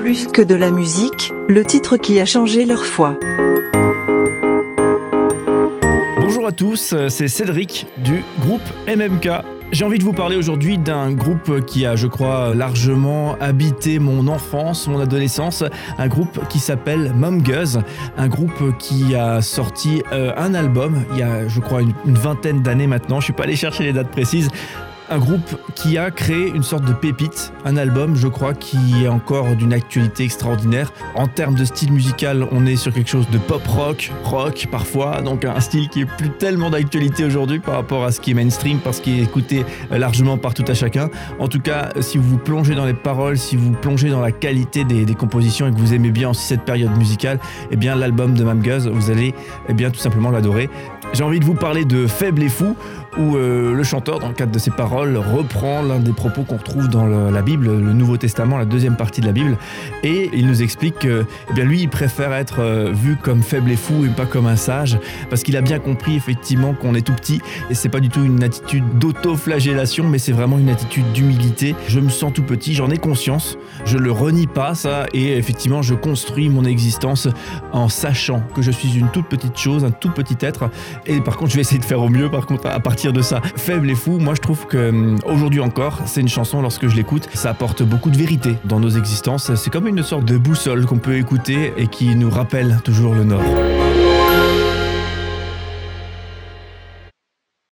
Plus que de la musique, le titre qui a changé leur foi. Bonjour à tous, c'est Cédric du groupe MMK. J'ai envie de vous parler aujourd'hui d'un groupe qui a, je crois, largement habité mon enfance, mon adolescence. Un groupe qui s'appelle Mom Un groupe qui a sorti euh, un album il y a, je crois, une, vingtaine d'années maintenant. Je suis pas allé chercher les dates précises un groupe qui a créé une sorte de pépite, un album, je crois, qui est encore d'une actualité extraordinaire. En termes de style musical, on est sur quelque chose de pop rock, rock parfois, donc un style qui est plus tellement d'actualité aujourd'hui par rapport à ce qui est mainstream, parce qu'il est écouté largement par tout à chacun. En tout cas, si vous vous plongez dans les paroles, si vous plongez dans la qualité des, compositions et que vous aimez bien aussi cette période musicale, eh bien l'album de Mamguz, vous allez eh bien tout simplement l'adorer. J'ai envie de vous parler de Faible et Fou, où euh, le chanteur, dans le cadre de ses paroles, reprend l'un des propos qu'on retrouve dans la Bible, le Nouveau Testament, la deuxième partie de la Bible, et il nous explique que eh bien, lui, il préfère être euh, vu comme faible et fou et pas comme un sage, parce qu'il a bien compris effectivement qu'on est tout petit, et c'est pas du tout une attitude d'auto-flagellation, mais c'est vraiment une attitude d'humilité. Je me sens tout petit, j'en ai conscience, je le renie pas ça, et effectivement, je construis mon existence en sachant que je suis une toute petite chose, un tout petit être, et par contre, je vais essayer de faire au mieux, par contre, à partir de ça. Faible et fou, moi je trouve que hum, aujourd'hui encore, c'est une chanson, lorsque je l'écoute, ça apporte beaucoup de vérité dans nos existences. C'est comme une sorte de boussole qu'on peut écouter et qui nous rappelle toujours le Nord.